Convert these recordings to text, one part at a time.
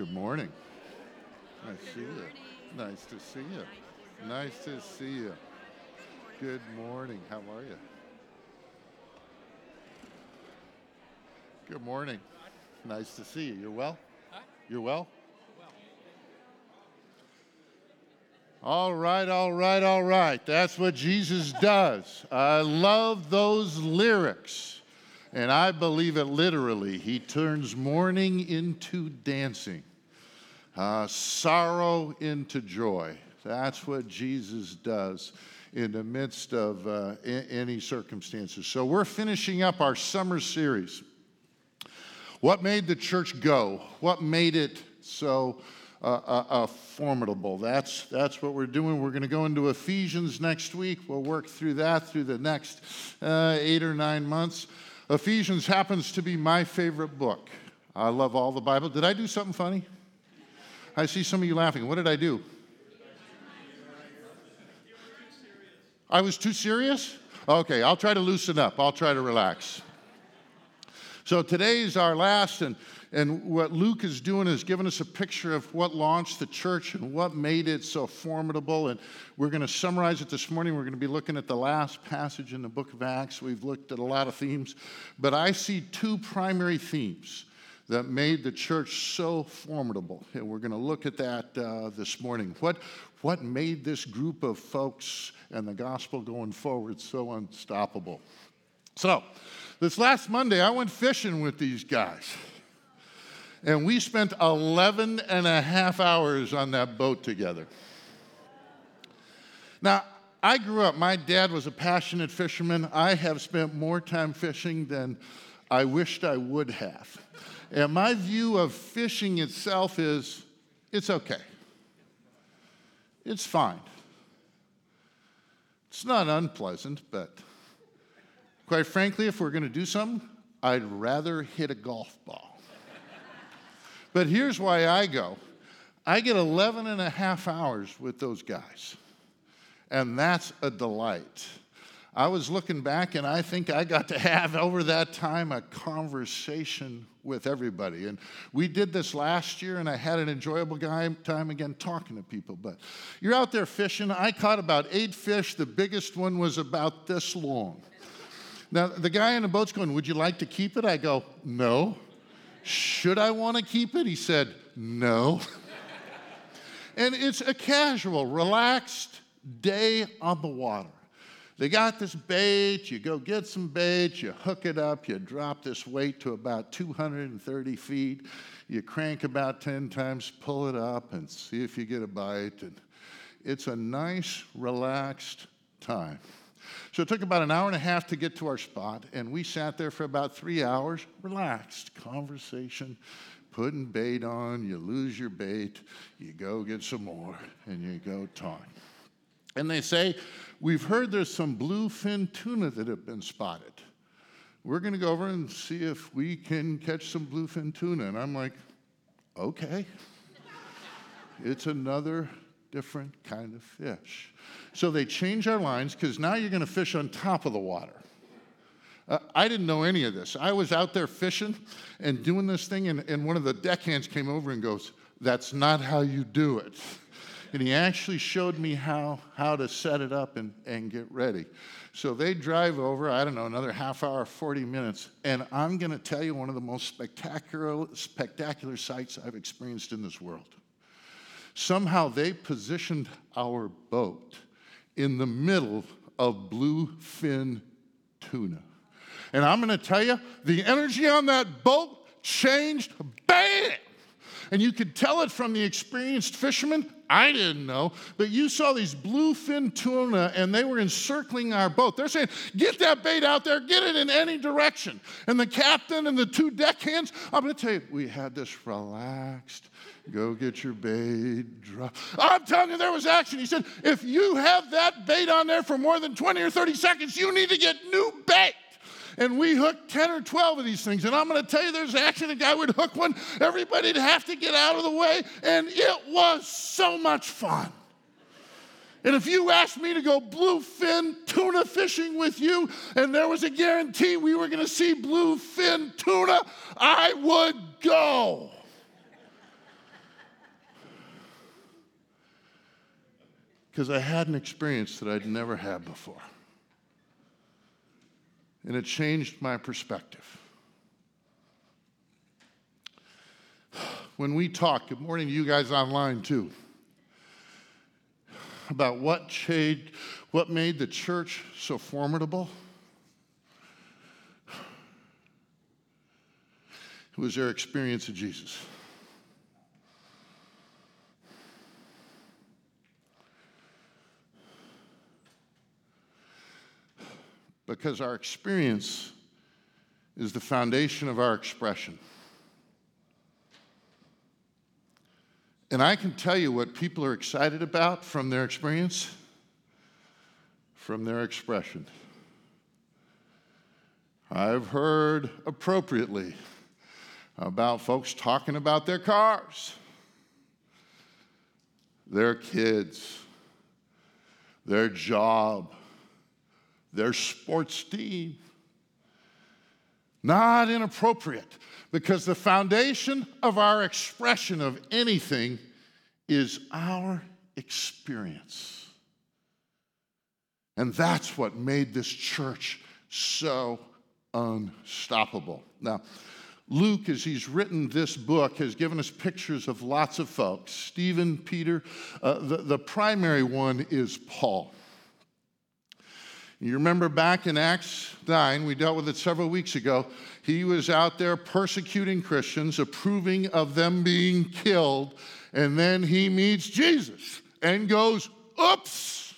Good morning. Nice to see you. Nice to see you. Nice to see you. Good morning. How are you? Good morning. Nice to see you. You're well? You're well? All right, all right, all right. That's what Jesus does. I love those lyrics. And I believe it literally. He turns mourning into dancing, uh, sorrow into joy. That's what Jesus does in the midst of uh, any circumstances. So we're finishing up our summer series. What made the church go? What made it so? uh, uh, uh, formidable. That's, that's what we're doing. We're going to go into Ephesians next week. We'll work through that through the next uh, eight or nine months. Ephesians happens to be my favorite book. I love all the Bible. Did I do something funny? I see some of you laughing. What did I do? I was too serious? Okay, I'll try to loosen up. I'll try to relax. So today's our last and and what Luke is doing is giving us a picture of what launched the church and what made it so formidable. And we're going to summarize it this morning. We're going to be looking at the last passage in the book of Acts. We've looked at a lot of themes, but I see two primary themes that made the church so formidable. And we're going to look at that uh, this morning. What, what made this group of folks and the gospel going forward so unstoppable? So, this last Monday, I went fishing with these guys. And we spent 11 and a half hours on that boat together. Now, I grew up, my dad was a passionate fisherman. I have spent more time fishing than I wished I would have. And my view of fishing itself is it's okay, it's fine. It's not unpleasant, but quite frankly, if we're going to do something, I'd rather hit a golf ball. But here's why I go I get 11 and a half hours with those guys, and that's a delight. I was looking back, and I think I got to have over that time a conversation with everybody. And we did this last year, and I had an enjoyable time again talking to people. But you're out there fishing. I caught about eight fish. The biggest one was about this long. Now, the guy in the boat's going, Would you like to keep it? I go, No. Should I want to keep it? He said, No. and it's a casual, relaxed day on the water. They got this bait, you go get some bait, you hook it up, you drop this weight to about 230 feet, you crank about 10 times, pull it up, and see if you get a bite. And it's a nice, relaxed time. So it took about an hour and a half to get to our spot, and we sat there for about three hours, relaxed, conversation, putting bait on. You lose your bait, you go get some more, and you go talk. And they say, We've heard there's some bluefin tuna that have been spotted. We're going to go over and see if we can catch some bluefin tuna. And I'm like, Okay. it's another different kind of fish. So they change our lines because now you're going to fish on top of the water. Uh, I didn't know any of this. I was out there fishing and doing this thing, and, and one of the deckhands came over and goes, That's not how you do it. And he actually showed me how, how to set it up and, and get ready. So they drive over, I don't know, another half hour, 40 minutes, and I'm going to tell you one of the most spectacular, spectacular sights I've experienced in this world. Somehow they positioned our boat in the middle of bluefin tuna. And I'm going to tell you, the energy on that boat changed, bam! And you could tell it from the experienced fishermen. I didn't know, but you saw these bluefin tuna and they were encircling our boat. They're saying, Get that bait out there, get it in any direction. And the captain and the two deckhands, I'm going to tell you, we had this relaxed, Go get your bait. Drop. I'm telling you, there was action. He said, if you have that bait on there for more than 20 or 30 seconds, you need to get new bait and we hooked 10 or 12 of these things. And I'm going to tell you, there's actually A guy would hook one, everybody'd have to get out of the way, and it was so much fun. And if you asked me to go bluefin tuna fishing with you, and there was a guarantee we were going to see bluefin tuna, I would go. Because I had an experience that I'd never had before. And it changed my perspective. When we talk, good morning to you guys online too, about what changed, what made the church so formidable. It was their experience of Jesus. Because our experience is the foundation of our expression. And I can tell you what people are excited about from their experience, from their expression. I've heard appropriately about folks talking about their cars, their kids, their job, their sports team. Not inappropriate, because the foundation of our expression of anything is our experience. And that's what made this church so unstoppable. Now, Luke, as he's written this book, has given us pictures of lots of folks Stephen, Peter. Uh, the, the primary one is Paul. You remember back in Acts 9, we dealt with it several weeks ago. He was out there persecuting Christians, approving of them being killed, and then he meets Jesus and goes, oops,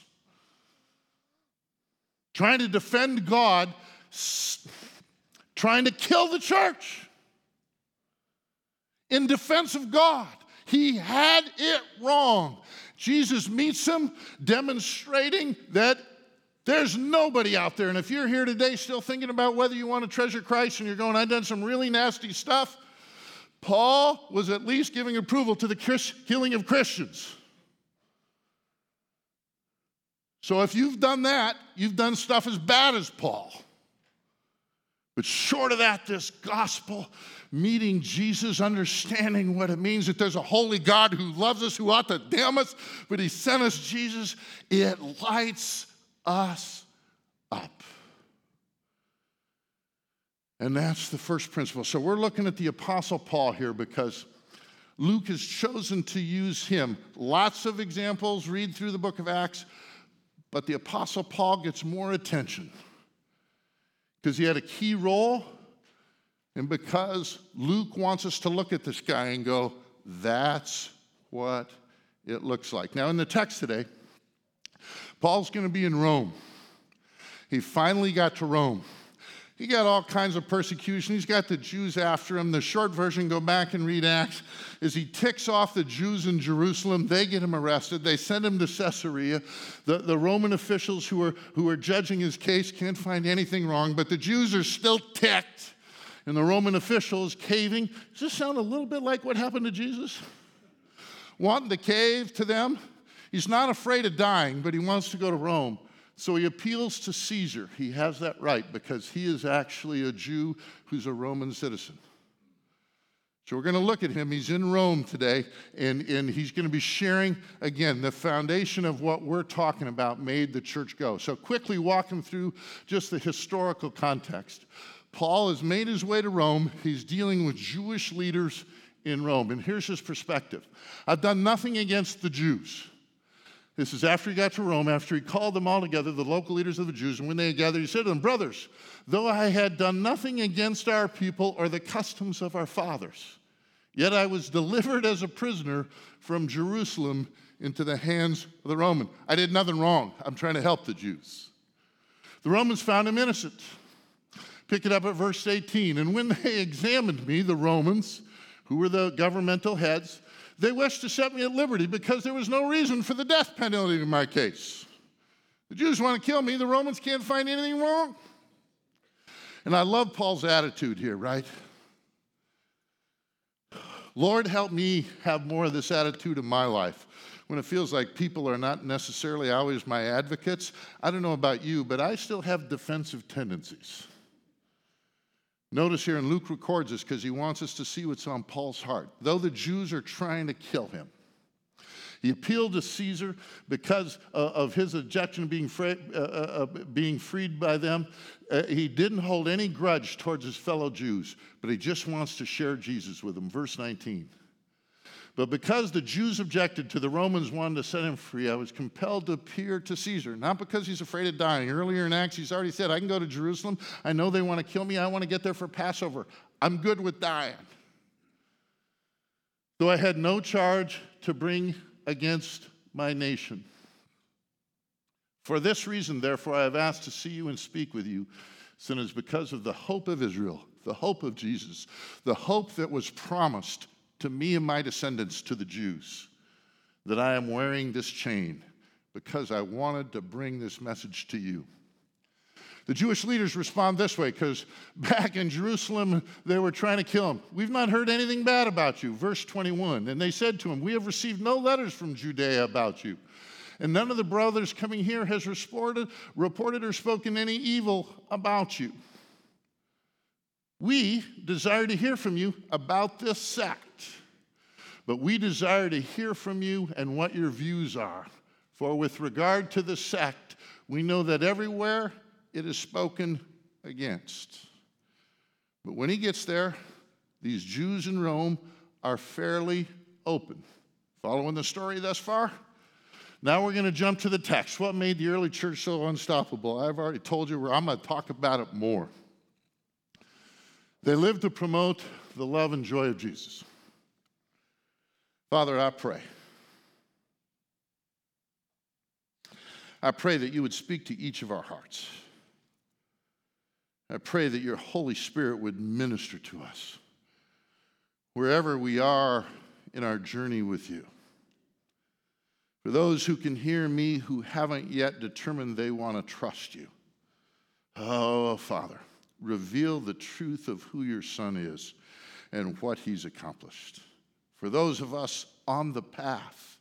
trying to defend God, trying to kill the church in defense of God. He had it wrong. Jesus meets him, demonstrating that there's nobody out there. And if you're here today still thinking about whether you want to treasure Christ and you're going, I've done some really nasty stuff, Paul was at least giving approval to the Christ- healing of Christians. So if you've done that, you've done stuff as bad as Paul. But short of that, this gospel, meeting Jesus, understanding what it means that there's a holy God who loves us, who ought to damn us, but he sent us Jesus, it lights us up. And that's the first principle. So we're looking at the Apostle Paul here because Luke has chosen to use him. Lots of examples, read through the book of Acts, but the Apostle Paul gets more attention because he had a key role and because Luke wants us to look at this guy and go, that's what it looks like. Now, in the text today, Paul's going to be in Rome. He finally got to Rome. He got all kinds of persecution. He's got the Jews after him. The short version, go back and read Acts, is he ticks off the Jews in Jerusalem. They get him arrested. They send him to Caesarea. The, the Roman officials who are, who are judging his case can't find anything wrong, but the Jews are still ticked. And the Roman officials caving. Does this sound a little bit like what happened to Jesus? Wanting to cave to them? He's not afraid of dying, but he wants to go to Rome. So he appeals to Caesar. He has that right because he is actually a Jew who's a Roman citizen. So we're going to look at him. He's in Rome today, and, and he's going to be sharing, again, the foundation of what we're talking about made the church go. So quickly walking through just the historical context. Paul has made his way to Rome. He's dealing with Jewish leaders in Rome. And here's his perspective I've done nothing against the Jews. This is after he got to Rome, after he called them all together, the local leaders of the Jews, and when they had gathered, he said to them, Brothers, though I had done nothing against our people or the customs of our fathers, yet I was delivered as a prisoner from Jerusalem into the hands of the Roman. I did nothing wrong. I'm trying to help the Jews. The Romans found him innocent. Pick it up at verse 18. And when they examined me, the Romans, who were the governmental heads, they wished to set me at liberty because there was no reason for the death penalty in my case. The Jews want to kill me, the Romans can't find anything wrong. And I love Paul's attitude here, right? Lord, help me have more of this attitude in my life when it feels like people are not necessarily always my advocates. I don't know about you, but I still have defensive tendencies. Notice here, and Luke records this because he wants us to see what's on Paul's heart. Though the Jews are trying to kill him, He appealed to Caesar because uh, of his objection being, fra- uh, uh, uh, being freed by them. Uh, he didn't hold any grudge towards his fellow Jews, but he just wants to share Jesus with them. Verse 19. But because the Jews objected to the Romans wanting to set him free, I was compelled to appear to Caesar. Not because he's afraid of dying. Earlier in Acts, he's already said, I can go to Jerusalem. I know they want to kill me. I want to get there for Passover. I'm good with dying. Though I had no charge to bring against my nation. For this reason, therefore, I have asked to see you and speak with you, since it is because of the hope of Israel, the hope of Jesus, the hope that was promised to me and my descendants, to the Jews, that I am wearing this chain because I wanted to bring this message to you. The Jewish leaders respond this way because back in Jerusalem, they were trying to kill him. We've not heard anything bad about you. Verse 21. And they said to him, We have received no letters from Judea about you. And none of the brothers coming here has reported, reported or spoken any evil about you. We desire to hear from you about this sect, but we desire to hear from you and what your views are. For with regard to the sect, we know that everywhere it is spoken against. But when he gets there, these Jews in Rome are fairly open. Following the story thus far? Now we're going to jump to the text. What made the early church so unstoppable? I've already told you, I'm going to talk about it more. They lived to promote the love and joy of Jesus. Father, I pray. I pray that you would speak to each of our hearts. I pray that your Holy Spirit would minister to us wherever we are in our journey with you. For those who can hear me who haven't yet determined they want to trust you, oh, Father reveal the truth of who your son is and what he's accomplished. For those of us on the path,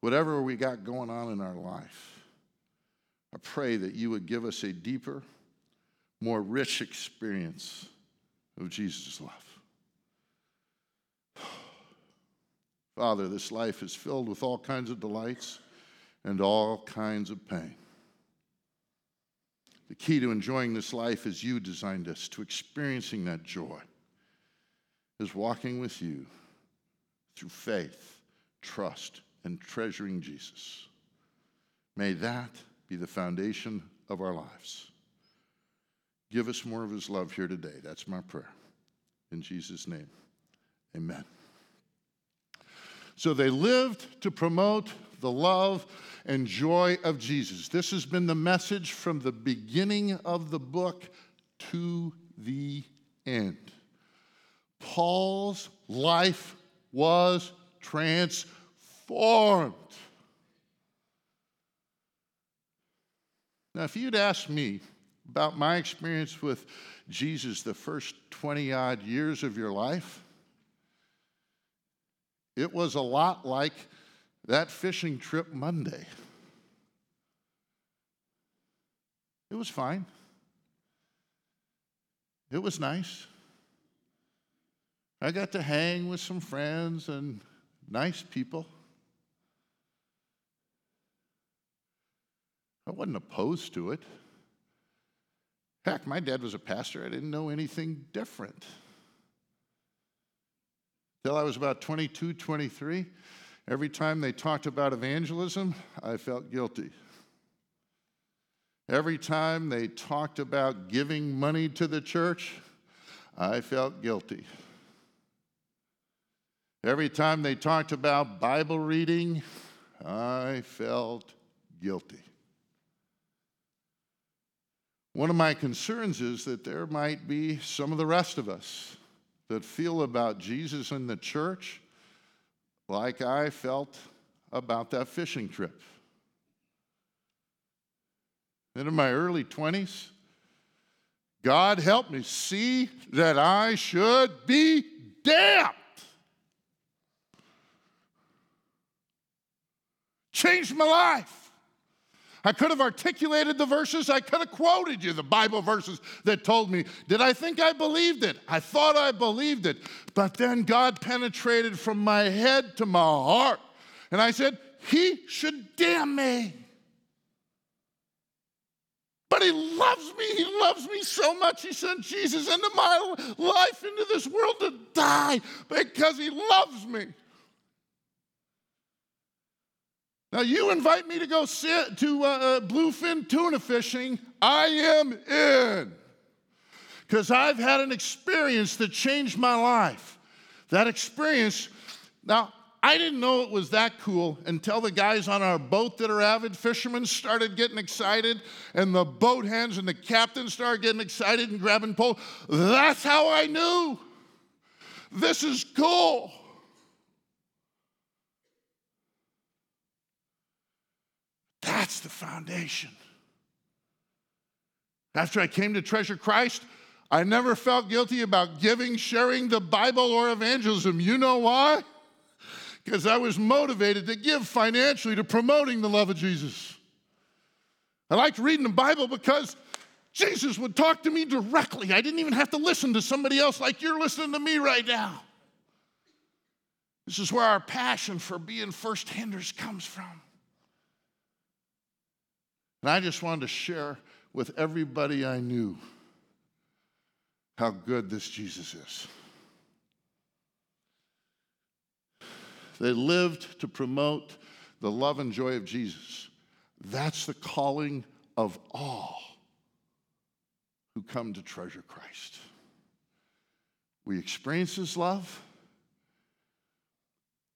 whatever we got going on in our life, I pray that you would give us a deeper, more rich experience of Jesus' love. Father, this life is filled with all kinds of delights and all kinds of pain. The key to enjoying this life as you designed us, to experiencing that joy, is walking with you through faith, trust, and treasuring Jesus. May that be the foundation of our lives. Give us more of his love here today. That's my prayer. In Jesus' name, amen. So they lived to promote the love and joy of Jesus. This has been the message from the beginning of the book to the end. Paul's life was transformed. Now, if you'd asked me about my experience with Jesus the first 20 odd years of your life, it was a lot like that fishing trip Monday. It was fine. It was nice. I got to hang with some friends and nice people. I wasn't opposed to it. Heck, my dad was a pastor. I didn't know anything different. Till I was about 22, 23, Every time they talked about evangelism, I felt guilty. Every time they talked about giving money to the church, I felt guilty. Every time they talked about Bible reading, I felt guilty. One of my concerns is that there might be some of the rest of us that feel about Jesus and the church like I felt about that fishing trip. And in my early 20s, God helped me see that I should be damned. Changed my life. I could have articulated the verses. I could have quoted you the Bible verses that told me. Did I think I believed it? I thought I believed it. But then God penetrated from my head to my heart And I said, He should damn me. But he loves me. He loves me so much. He sent Jesus into my life, into this world to die because he loves me. Now, you invite me to go sit to uh, uh bluefin tuna fishing. I am in. Because I've had an experience that changed my life. That experience, now, I didn't know it was that cool until the guys on our boat that are avid fishermen started getting excited, and the boat hands and the captain started getting excited and grabbing pole. That's how I knew this is cool. That's the foundation. After I came to Treasure Christ, I never felt guilty about giving, sharing the Bible, or evangelism. You know why? because I was motivated to give financially to promoting the love of Jesus. I liked reading the Bible because Jesus would talk to me directly. I didn't even have to listen to somebody else like you're listening to me right now. This is where our passion for being first handers comes from. And I just wanted to share with everybody I knew how good this Jesus is. They lived to promote the love and joy of Jesus. That's the calling of all who come to treasure Christ. We experience His love.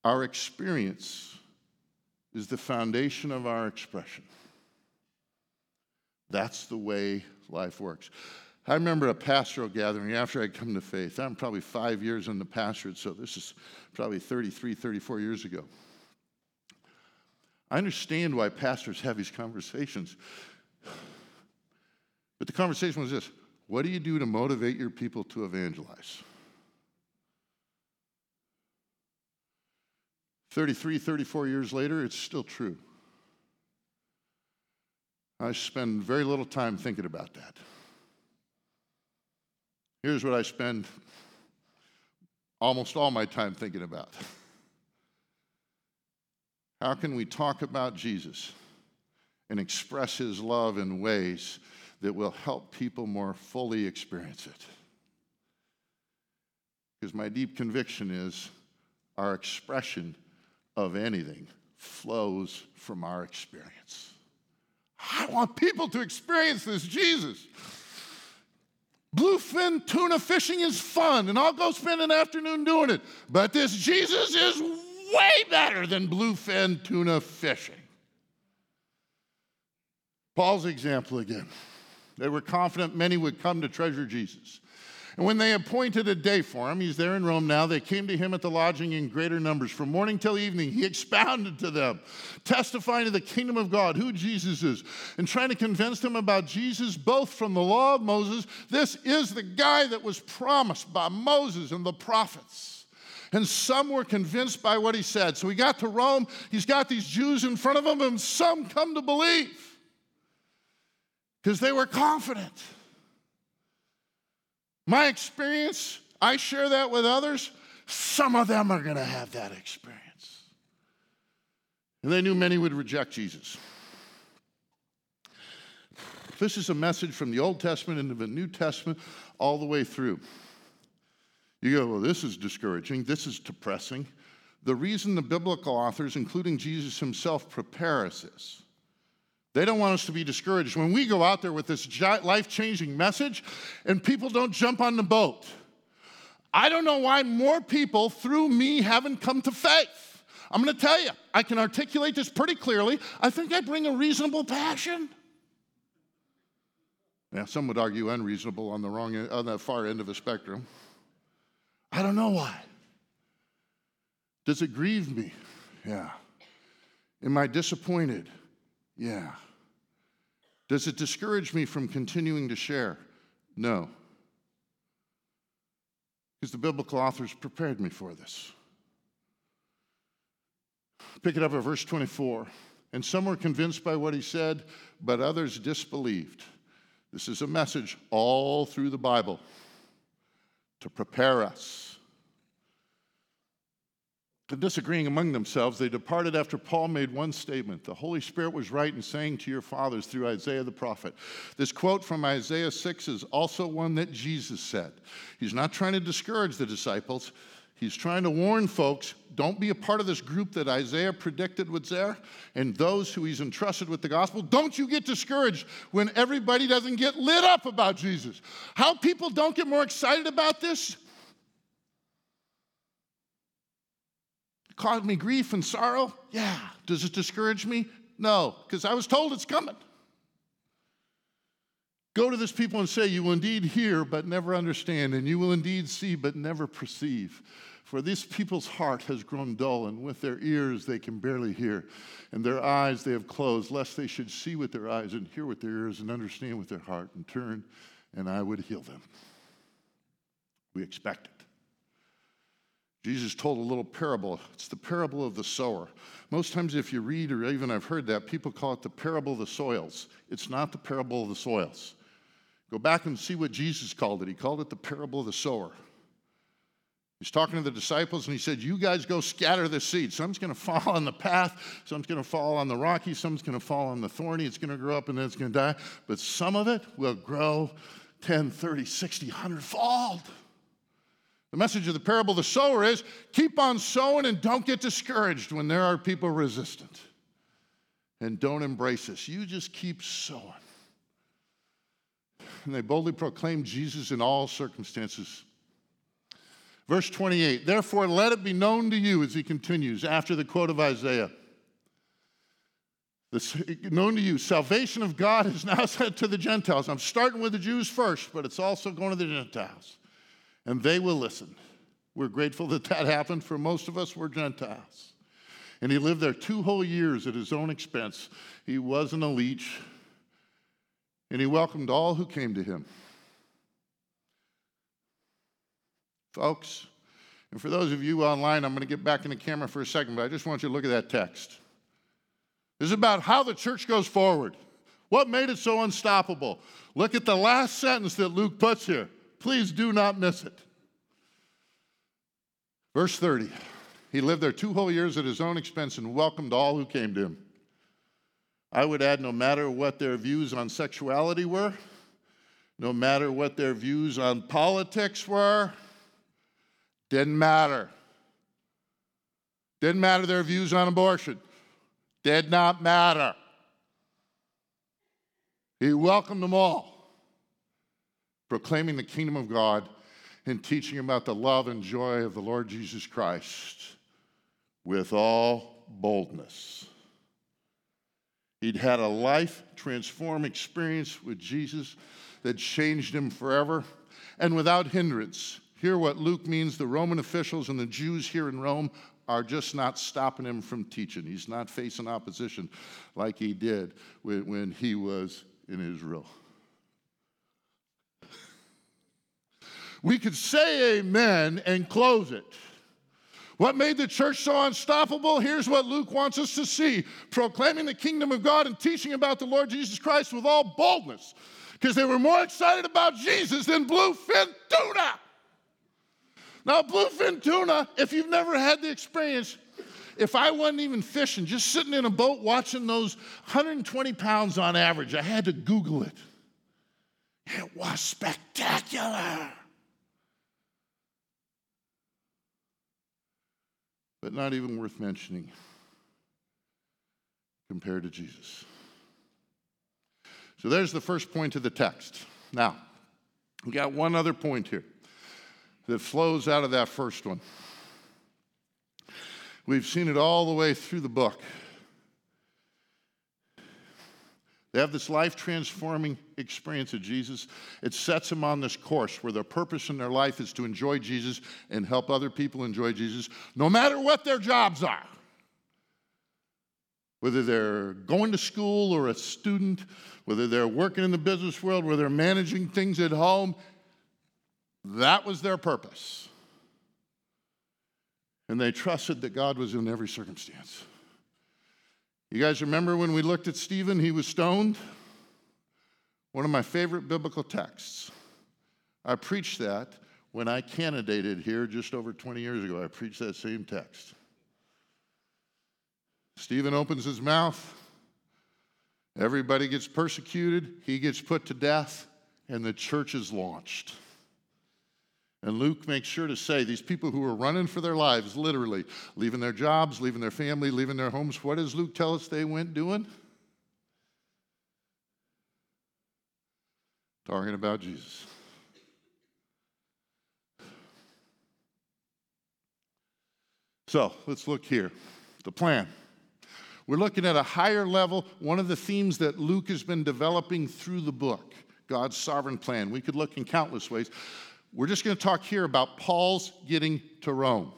Our experience is the foundation of our expression. That's the way life works. I remember a pastoral gathering after I'd come to faith. I'm probably five years in the pastorate, so this is probably 33, 34 years ago. I understand why pastors have these conversations. But the conversation was this What do you do to motivate your people to evangelize? 33, 34 years later, it's still true. I spend very little time thinking about that. Here's what I spend almost all my time thinking about. How can we talk about Jesus and express his love in ways that will help people more fully experience it? Because my deep conviction is our expression of anything flows from our experience. I want people to experience this Jesus. Bluefin tuna fishing is fun, and I'll go spend an afternoon doing it. But this Jesus is way better than bluefin tuna fishing. Paul's example again. They were confident many would come to treasure Jesus. And when they appointed a day for him, he's there in Rome now, they came to him at the lodging in greater numbers. From morning till evening, he expounded to them, testifying to the kingdom of God, who Jesus is, and trying to convince them about Jesus, both from the law of Moses. This is the guy that was promised by Moses and the prophets. And some were convinced by what he said. So he got to Rome, he's got these Jews in front of him, and some come to believe because they were confident. My experience, I share that with others. Some of them are going to have that experience. And they knew many would reject Jesus. This is a message from the Old Testament into the New Testament all the way through. You go, well, this is discouraging. This is depressing. The reason the biblical authors, including Jesus himself, prepare us is they don't want us to be discouraged. When we go out there with this life changing message and people don't jump on the boat, I don't know why more people through me haven't come to faith. I'm going to tell you, I can articulate this pretty clearly. I think I bring a reasonable passion. Now, some would argue unreasonable on the wrong on the far end of the spectrum. I don't know why. Does it grieve me? Yeah. Am I disappointed? Yeah. Does it discourage me from continuing to share? No. Because the biblical authors prepared me for this. Pick it up at verse 24. And some were convinced by what he said, but others disbelieved. This is a message all through the Bible to prepare us. Disagreeing among themselves, they departed after Paul made one statement The Holy Spirit was right in saying to your fathers through Isaiah the prophet. This quote from Isaiah 6 is also one that Jesus said. He's not trying to discourage the disciples, he's trying to warn folks don't be a part of this group that Isaiah predicted was there, and those who he's entrusted with the gospel. Don't you get discouraged when everybody doesn't get lit up about Jesus. How people don't get more excited about this caused me grief and sorrow? Yeah. Does it discourage me? No, because I was told it's coming. Go to this people and say, You will indeed hear, but never understand, and you will indeed see, but never perceive. For this people's heart has grown dull, and with their ears they can barely hear, and their eyes they have closed, lest they should see with their eyes and hear with their ears and understand with their heart and turn, and I would heal them. We expect it. Jesus told a little parable. It's the parable of the sower. Most times, if you read, or even I've heard that, people call it the parable of the soils. It's not the parable of the soils. Go back and see what Jesus called it. He called it the parable of the sower. He's talking to the disciples and he said, You guys go scatter the seed. Some's going to fall on the path, some's going to fall on the rocky, some's going to fall on the thorny. It's going to grow up and then it's going to die. But some of it will grow 10, 30, 60, 100 fold. The message of the parable of the sower is keep on sowing and don't get discouraged when there are people resistant. And don't embrace this. You just keep sowing. And they boldly proclaim Jesus in all circumstances. Verse 28 Therefore, let it be known to you, as he continues after the quote of Isaiah. This, known to you, salvation of God is now said to the Gentiles. I'm starting with the Jews first, but it's also going to the Gentiles and they will listen. We're grateful that that happened. For most of us, we're Gentiles. And he lived there two whole years at his own expense. He wasn't a leech, and he welcomed all who came to him. Folks, and for those of you online, I'm going to get back in the camera for a second, but I just want you to look at that text. This is about how the church goes forward. What made it so unstoppable? Look at the last sentence that Luke puts here. Please do not miss it. Verse 30 He lived there two whole years at his own expense and welcomed all who came to him. I would add no matter what their views on sexuality were, no matter what their views on politics were, didn't matter. Didn't matter their views on abortion. Did not matter. He welcomed them all proclaiming the kingdom of God and teaching about the love and joy of the Lord Jesus Christ with all boldness. He'd had a life transform experience with Jesus that changed him forever and without hindrance. Hear what Luke means the Roman officials and the Jews here in Rome are just not stopping him from teaching. He's not facing opposition like he did when, when he was in Israel. We could say amen and close it. What made the church so unstoppable? Here's what Luke wants us to see proclaiming the kingdom of God and teaching about the Lord Jesus Christ with all boldness, because they were more excited about Jesus than bluefin tuna. Now, bluefin tuna, if you've never had the experience, if I wasn't even fishing, just sitting in a boat watching those 120 pounds on average, I had to Google it. It was spectacular. But not even worth mentioning compared to Jesus. So there's the first point of the text. Now, we got one other point here that flows out of that first one. We've seen it all the way through the book. They have this life transforming experience of Jesus. It sets them on this course where their purpose in their life is to enjoy Jesus and help other people enjoy Jesus, no matter what their jobs are. Whether they're going to school or a student, whether they're working in the business world, whether they're managing things at home, that was their purpose. And they trusted that God was in every circumstance. You guys remember when we looked at Stephen, he was stoned? One of my favorite biblical texts. I preached that when I candidated here just over 20 years ago. I preached that same text. Stephen opens his mouth. Everybody gets persecuted. He gets put to death, and the church is launched. And Luke makes sure to say these people who are running for their lives, literally, leaving their jobs, leaving their family, leaving their homes, what does Luke tell us they went doing? Talking about Jesus. So let's look here. The plan. We're looking at a higher level, one of the themes that Luke has been developing through the book God's sovereign plan. We could look in countless ways. We're just going to talk here about Paul's getting to Rome.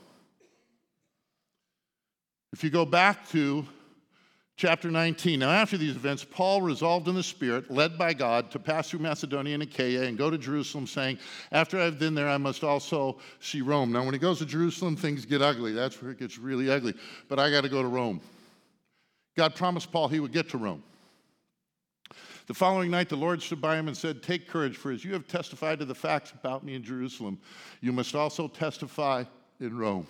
If you go back to chapter 19, now after these events, Paul resolved in the Spirit, led by God, to pass through Macedonia and Achaia and go to Jerusalem, saying, After I've been there, I must also see Rome. Now, when he goes to Jerusalem, things get ugly. That's where it gets really ugly. But I got to go to Rome. God promised Paul he would get to Rome. The following night, the Lord stood by him and said, Take courage, for as you have testified to the facts about me in Jerusalem, you must also testify in Rome.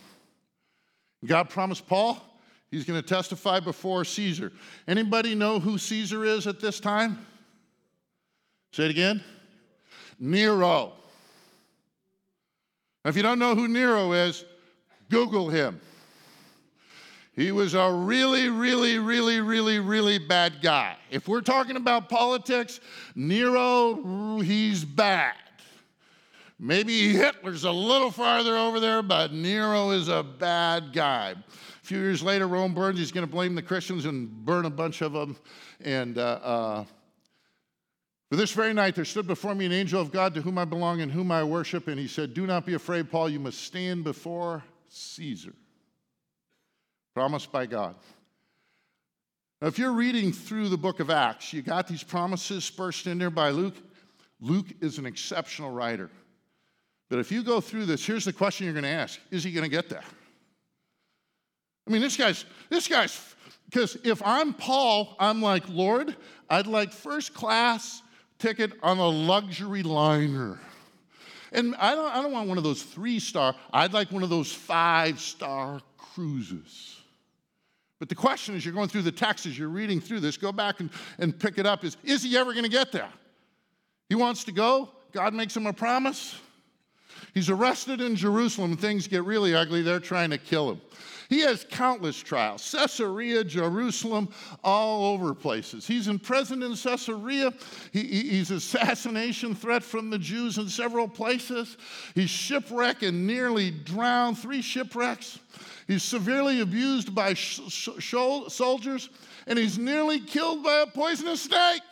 God promised Paul he's going to testify before Caesar. Anybody know who Caesar is at this time? Say it again. Nero. If you don't know who Nero is, Google him. He was a really, really, really, really, really bad guy. If we're talking about politics, Nero, he's bad. Maybe Hitler's a little farther over there, but Nero is a bad guy. A few years later, Rome burns. He's going to blame the Christians and burn a bunch of them. And uh, uh, for this very night, there stood before me an angel of God to whom I belong and whom I worship. And he said, Do not be afraid, Paul. You must stand before Caesar promised by God. Now, if you're reading through the book of Acts, you got these promises dispersed in there by Luke. Luke is an exceptional writer. But if you go through this, here's the question you're going to ask Is he going to get there? I mean, this guy's, this guy's, because if I'm Paul, I'm like, Lord, I'd like first class ticket on a luxury liner. And I don't, I don't want one of those three star, I'd like one of those five star cruises. But the question as you're going through the text, as you're reading through this, go back and, and pick it up is is he ever going to get there? He wants to go. God makes him a promise. He's arrested in Jerusalem. Things get really ugly. They're trying to kill him. He has countless trials Caesarea, Jerusalem, all over places. He's in prison in Caesarea. He, he's assassination threat from the Jews in several places. He's shipwrecked and nearly drowned, three shipwrecks. He's severely abused by sh- sh- soldiers, and he's nearly killed by a poisonous snake.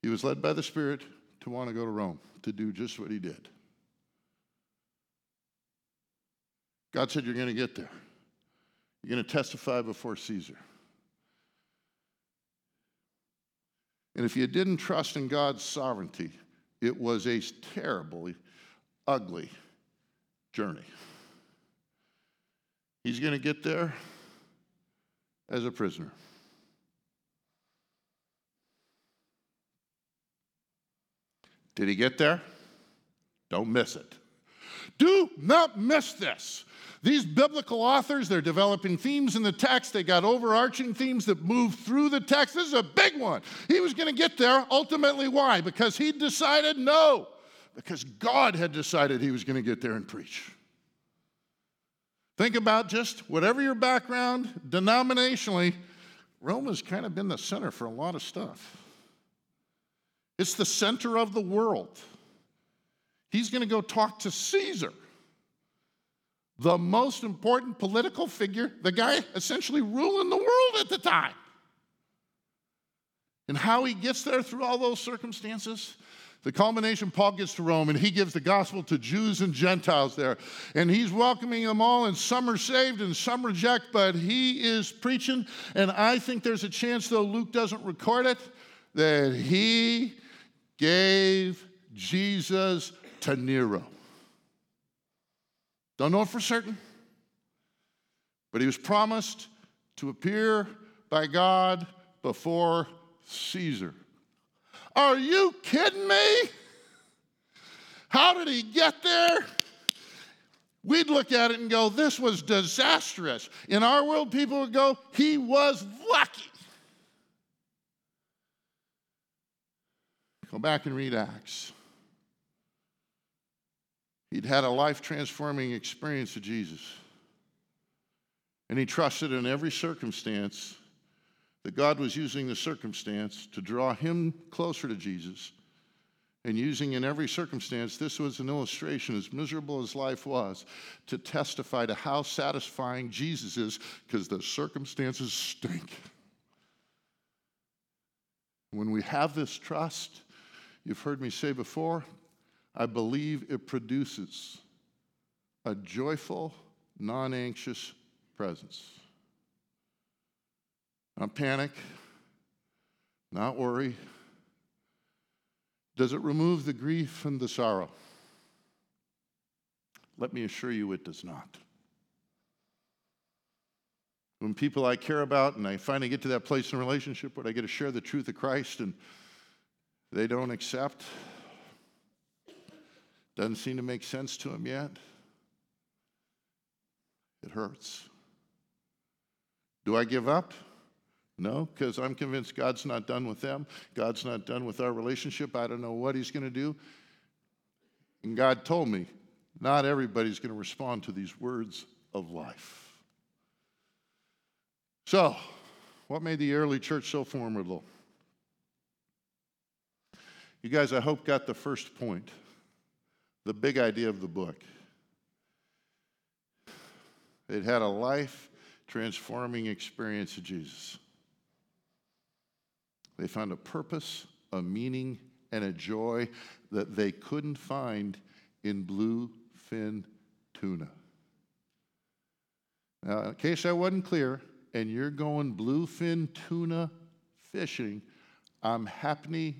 He was led by the Spirit to want to go to Rome, to do just what he did. God said, You're going to get there. You're going to testify before Caesar. And if you didn't trust in God's sovereignty, it was a terribly ugly journey. He's going to get there as a prisoner. Did he get there? Don't miss it. Do not miss this. These biblical authors, they're developing themes in the text. They got overarching themes that move through the text. This is a big one. He was going to get there. Ultimately, why? Because he decided no. Because God had decided he was going to get there and preach. Think about just whatever your background, denominationally, Rome has kind of been the center for a lot of stuff. It's the center of the world. He's going to go talk to Caesar the most important political figure, the guy essentially ruling the world at the time. And how he gets there through all those circumstances. The culmination, Paul gets to Rome and he gives the gospel to Jews and Gentiles there. And he's welcoming them all, and some are saved and some reject, but he is preaching. And I think there's a chance, though Luke doesn't record it, that he gave Jesus to Nero. Don't know for certain, but he was promised to appear by God before Caesar. Are you kidding me? How did he get there? we'd look at it and go, this was disastrous. In our world, people would go, he was lucky. Go back and read Acts. He'd had a life transforming experience of Jesus. And he trusted in every circumstance that God was using the circumstance to draw him closer to Jesus. And using in every circumstance, this was an illustration, as miserable as life was, to testify to how satisfying Jesus is because the circumstances stink. When we have this trust, you've heard me say before, I believe it produces a joyful, non anxious presence. Not panic, not worry. Does it remove the grief and the sorrow? Let me assure you it does not. When people I care about and I finally get to that place in a relationship where I get to share the truth of Christ and they don't accept, doesn't seem to make sense to him yet, it hurts. Do I give up? No, because I'm convinced God's not done with them. God's not done with our relationship. I don't know what He's going to do. And God told me, not everybody's going to respond to these words of life. So, what made the early church so formidable? You guys, I hope, got the first point, the big idea of the book. It had a life transforming experience of Jesus. They found a purpose, a meaning, and a joy that they couldn't find in bluefin tuna. Now, in case I wasn't clear, and you're going bluefin tuna fishing, I'm happy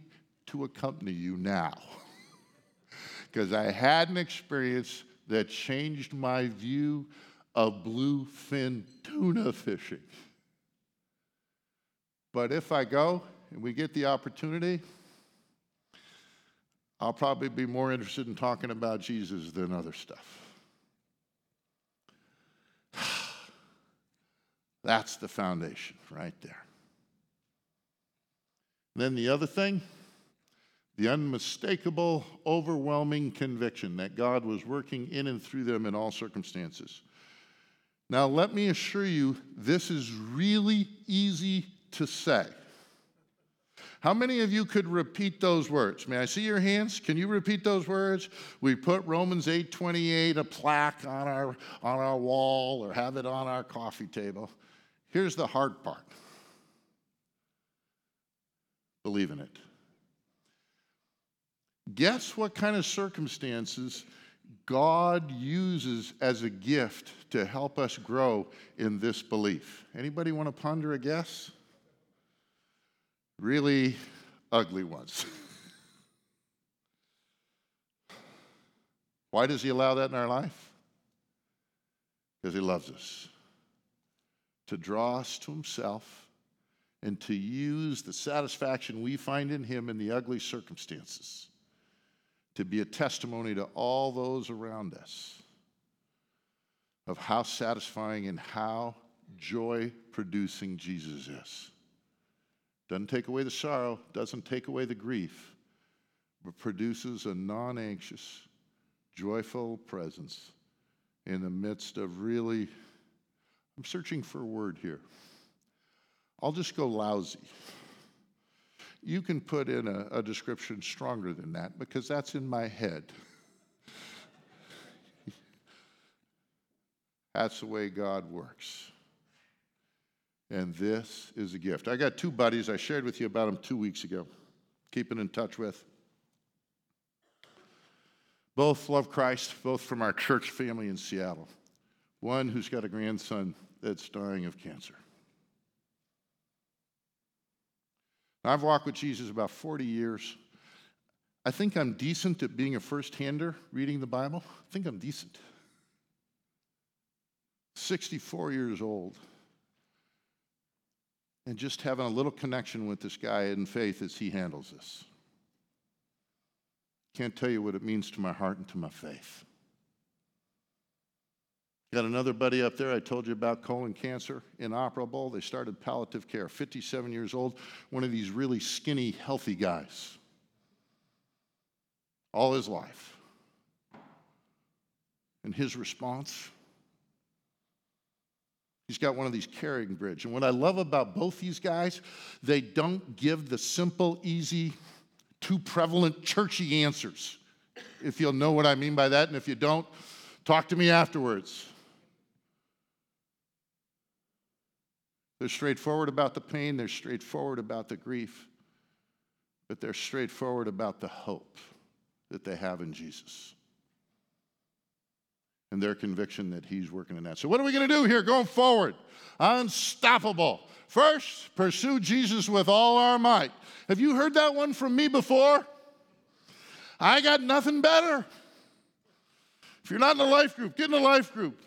to accompany you now. Because I had an experience that changed my view of bluefin tuna fishing. But if I go and we get the opportunity, I'll probably be more interested in talking about Jesus than other stuff. That's the foundation right there. Then the other thing, the unmistakable, overwhelming conviction that God was working in and through them in all circumstances. Now, let me assure you, this is really easy to say. How many of you could repeat those words? May I see your hands? Can you repeat those words? We put Romans 8:28 a plaque on our on our wall or have it on our coffee table. Here's the hard part. Believe in it. Guess what kind of circumstances God uses as a gift to help us grow in this belief. Anybody want to ponder a guess? Really ugly ones. Why does he allow that in our life? Because he loves us. To draw us to himself and to use the satisfaction we find in him in the ugly circumstances to be a testimony to all those around us of how satisfying and how joy producing Jesus is. Doesn't take away the sorrow, doesn't take away the grief, but produces a non anxious, joyful presence in the midst of really, I'm searching for a word here. I'll just go lousy you can put in a, a description stronger than that because that's in my head. that's the way God works. And this is a gift. I got two buddies. I shared with you about them two weeks ago, keeping in touch with. Both love Christ, both from our church family in Seattle. One who's got a grandson that's dying of cancer. I've walked with Jesus about 40 years. I think I'm decent at being a first hander reading the Bible. I think I'm decent. 64 years old. And just having a little connection with this guy in faith as he handles this. Can't tell you what it means to my heart and to my faith. Got another buddy up there I told you about colon cancer, inoperable. They started palliative care, 57 years old, one of these really skinny, healthy guys. All his life. And his response He's got one of these CaringBridge. And what I love about both these guys, they don't give the simple, easy, too prevalent churchy answers. If you'll know what I mean by that, and if you don't, talk to me afterwards. They're straightforward about the pain, they're straightforward about the grief, but they're straightforward about the hope that they have in Jesus and their conviction that He's working in that. So, what are we going to do here going forward? Unstoppable. First, pursue Jesus with all our might. Have you heard that one from me before? I got nothing better. If you're not in a life group, get in a life group.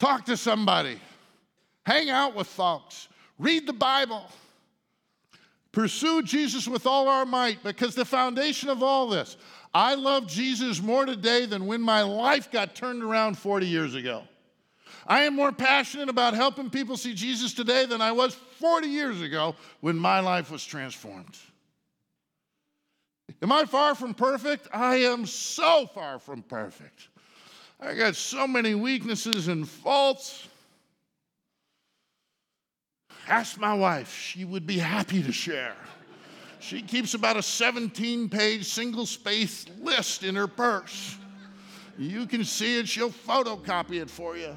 Talk to somebody. Hang out with folks. Read the Bible. Pursue Jesus with all our might because the foundation of all this, I love Jesus more today than when my life got turned around 40 years ago. I am more passionate about helping people see Jesus today than I was 40 years ago when my life was transformed. Am I far from perfect? I am so far from perfect. I got so many weaknesses and faults. Ask my wife, she would be happy to share. She keeps about a 17 page single space list in her purse. You can see it, she'll photocopy it for you.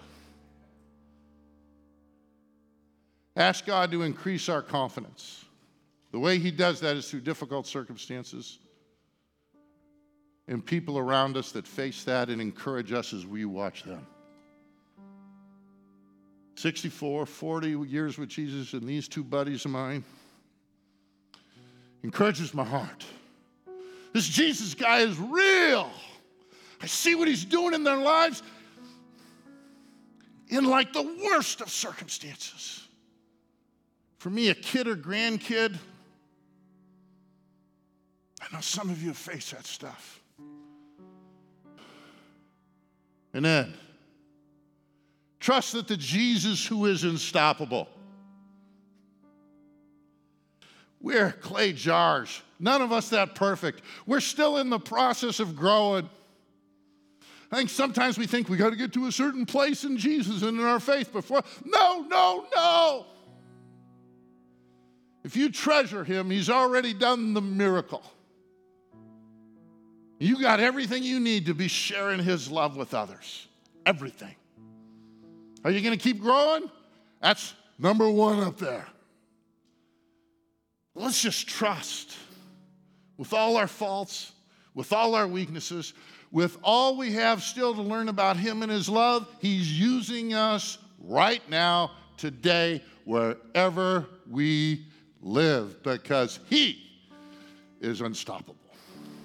Ask God to increase our confidence. The way He does that is through difficult circumstances and people around us that face that and encourage us as we watch them. 64, 40 years with Jesus, and these two buddies of mine encourages my heart. This Jesus guy is real. I see what he's doing in their lives in like the worst of circumstances. For me, a kid or grandkid, I know some of you faced that stuff. And then, Trust that the Jesus who is unstoppable. We're clay jars. None of us that perfect. We're still in the process of growing. I think sometimes we think we got to get to a certain place in Jesus and in our faith before. No, no, no. If you treasure him, he's already done the miracle. You got everything you need to be sharing his love with others. Everything. Are you going to keep growing? That's number one up there. Let's just trust with all our faults, with all our weaknesses, with all we have still to learn about Him and His love, He's using us right now, today, wherever we live, because He is unstoppable.